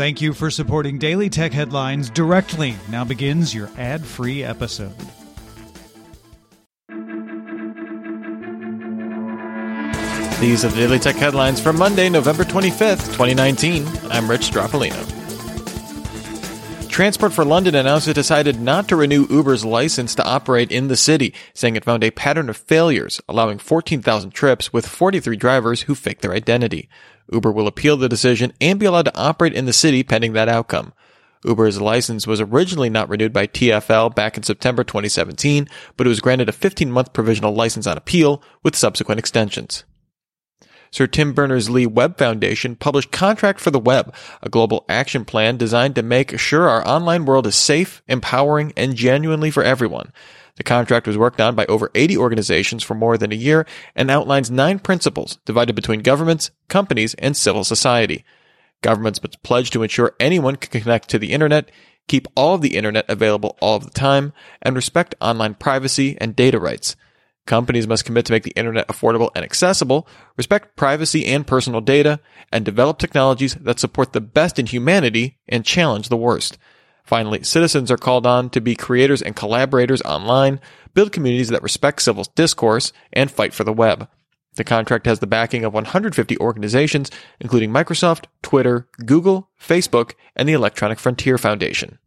Thank you for supporting Daily Tech Headlines directly. Now begins your ad free episode. These are the Daily Tech Headlines for Monday, November 25th, 2019. I'm Rich Stroffolino. Transport for London announced it decided not to renew Uber's license to operate in the city, saying it found a pattern of failures, allowing 14,000 trips with 43 drivers who faked their identity. Uber will appeal the decision and be allowed to operate in the city pending that outcome. Uber's license was originally not renewed by TFL back in September 2017, but it was granted a 15 month provisional license on appeal with subsequent extensions. Sir Tim Berners-Lee Web Foundation published Contract for the Web, a global action plan designed to make sure our online world is safe, empowering, and genuinely for everyone. The contract was worked on by over 80 organizations for more than a year and outlines nine principles divided between governments, companies, and civil society. Governments must pledge to ensure anyone can connect to the internet, keep all of the internet available all of the time, and respect online privacy and data rights. Companies must commit to make the internet affordable and accessible, respect privacy and personal data, and develop technologies that support the best in humanity and challenge the worst. Finally, citizens are called on to be creators and collaborators online, build communities that respect civil discourse, and fight for the web. The contract has the backing of 150 organizations, including Microsoft, Twitter, Google, Facebook, and the Electronic Frontier Foundation.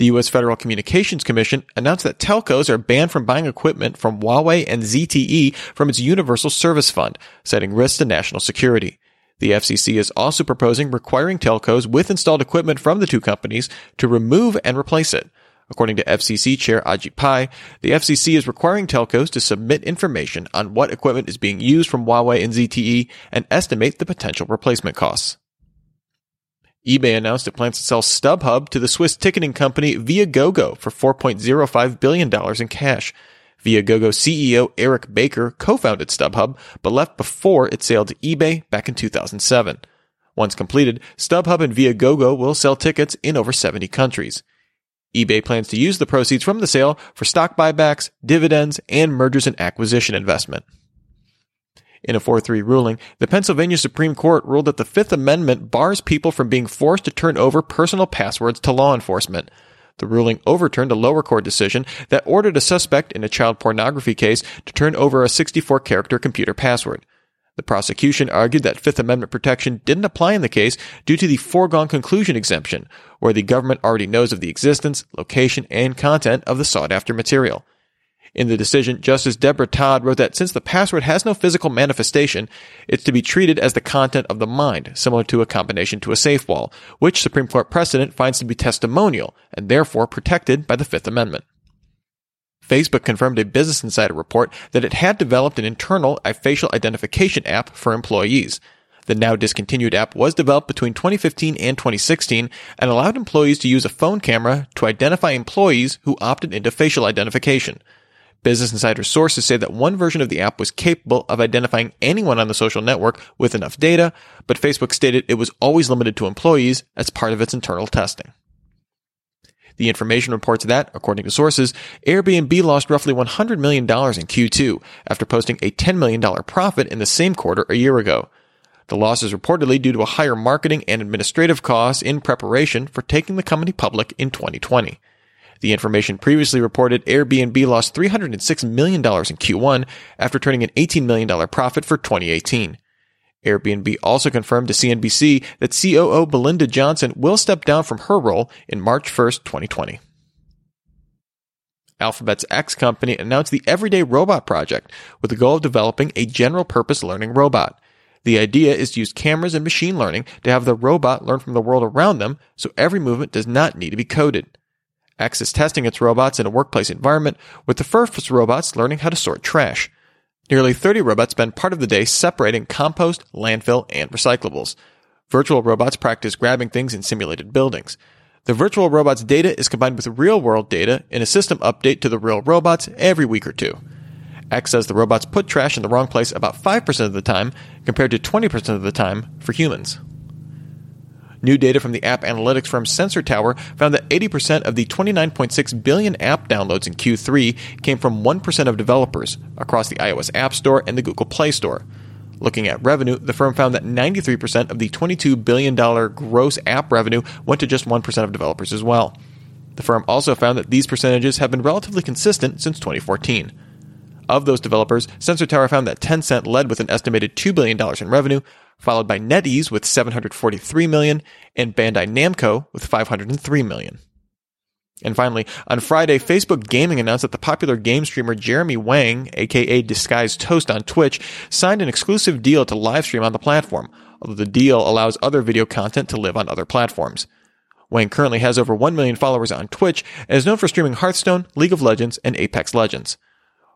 The U.S. Federal Communications Commission announced that telcos are banned from buying equipment from Huawei and ZTE from its Universal Service Fund, citing risks to national security. The FCC is also proposing requiring telcos with installed equipment from the two companies to remove and replace it. According to FCC Chair Ajit Pai, the FCC is requiring telcos to submit information on what equipment is being used from Huawei and ZTE and estimate the potential replacement costs eBay announced it plans to sell StubHub to the Swiss ticketing company Viagogo for $4.05 billion in cash. Viagogo CEO Eric Baker co-founded StubHub, but left before it sailed to eBay back in 2007. Once completed, StubHub and Viagogo will sell tickets in over 70 countries. eBay plans to use the proceeds from the sale for stock buybacks, dividends, and mergers and acquisition investment. In a 4-3 ruling, the Pennsylvania Supreme Court ruled that the Fifth Amendment bars people from being forced to turn over personal passwords to law enforcement. The ruling overturned a lower court decision that ordered a suspect in a child pornography case to turn over a 64 character computer password. The prosecution argued that Fifth Amendment protection didn't apply in the case due to the foregone conclusion exemption, where the government already knows of the existence, location, and content of the sought after material. In the decision, Justice Debra Todd wrote that since the password has no physical manifestation, it's to be treated as the content of the mind, similar to a combination to a safe wall, which Supreme Court precedent finds to be testimonial and therefore protected by the Fifth Amendment. Facebook confirmed a Business Insider report that it had developed an internal facial identification app for employees. The now discontinued app was developed between 2015 and 2016 and allowed employees to use a phone camera to identify employees who opted into facial identification. Business Insider sources say that one version of the app was capable of identifying anyone on the social network with enough data, but Facebook stated it was always limited to employees as part of its internal testing. The information reports that, according to sources, Airbnb lost roughly $100 million in Q2 after posting a $10 million profit in the same quarter a year ago. The loss is reportedly due to a higher marketing and administrative costs in preparation for taking the company public in 2020. The information previously reported Airbnb lost $306 million in Q1 after turning an $18 million profit for 2018. Airbnb also confirmed to CNBC that COO Belinda Johnson will step down from her role in March 1st, 2020. Alphabet's X company announced the Everyday Robot Project with the goal of developing a general purpose learning robot. The idea is to use cameras and machine learning to have the robot learn from the world around them so every movement does not need to be coded. X is testing its robots in a workplace environment, with the first robots learning how to sort trash. Nearly 30 robots spend part of the day separating compost, landfill, and recyclables. Virtual robots practice grabbing things in simulated buildings. The virtual robot's data is combined with real world data in a system update to the real robots every week or two. X says the robots put trash in the wrong place about 5% of the time, compared to 20% of the time for humans. New data from the app analytics firm Sensor Tower found that 80% of the 29.6 billion app downloads in Q3 came from 1% of developers across the iOS App Store and the Google Play Store. Looking at revenue, the firm found that 93% of the $22 billion gross app revenue went to just 1% of developers as well. The firm also found that these percentages have been relatively consistent since 2014. Of those developers, Sensor Tower found that Tencent led with an estimated $2 billion in revenue, followed by NetEase with 743 million and Bandai Namco with 503 million. And finally, on Friday, Facebook Gaming announced that the popular game streamer Jeremy Wang, aka Disguised Toast on Twitch, signed an exclusive deal to livestream on the platform, although the deal allows other video content to live on other platforms. Wang currently has over 1 million followers on Twitch and is known for streaming Hearthstone, League of Legends, and Apex Legends.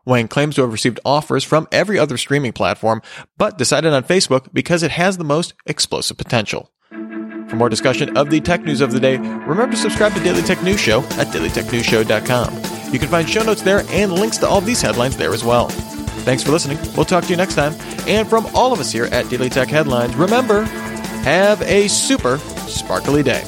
Wang claims to have received offers from every other streaming platform, but decided on Facebook because it has the most explosive potential. For more discussion of the tech news of the day, remember to subscribe to Daily Tech News Show at dailytechnewsshow.com. You can find show notes there and links to all these headlines there as well. Thanks for listening. We'll talk to you next time. And from all of us here at Daily Tech Headlines, remember, have a super sparkly day.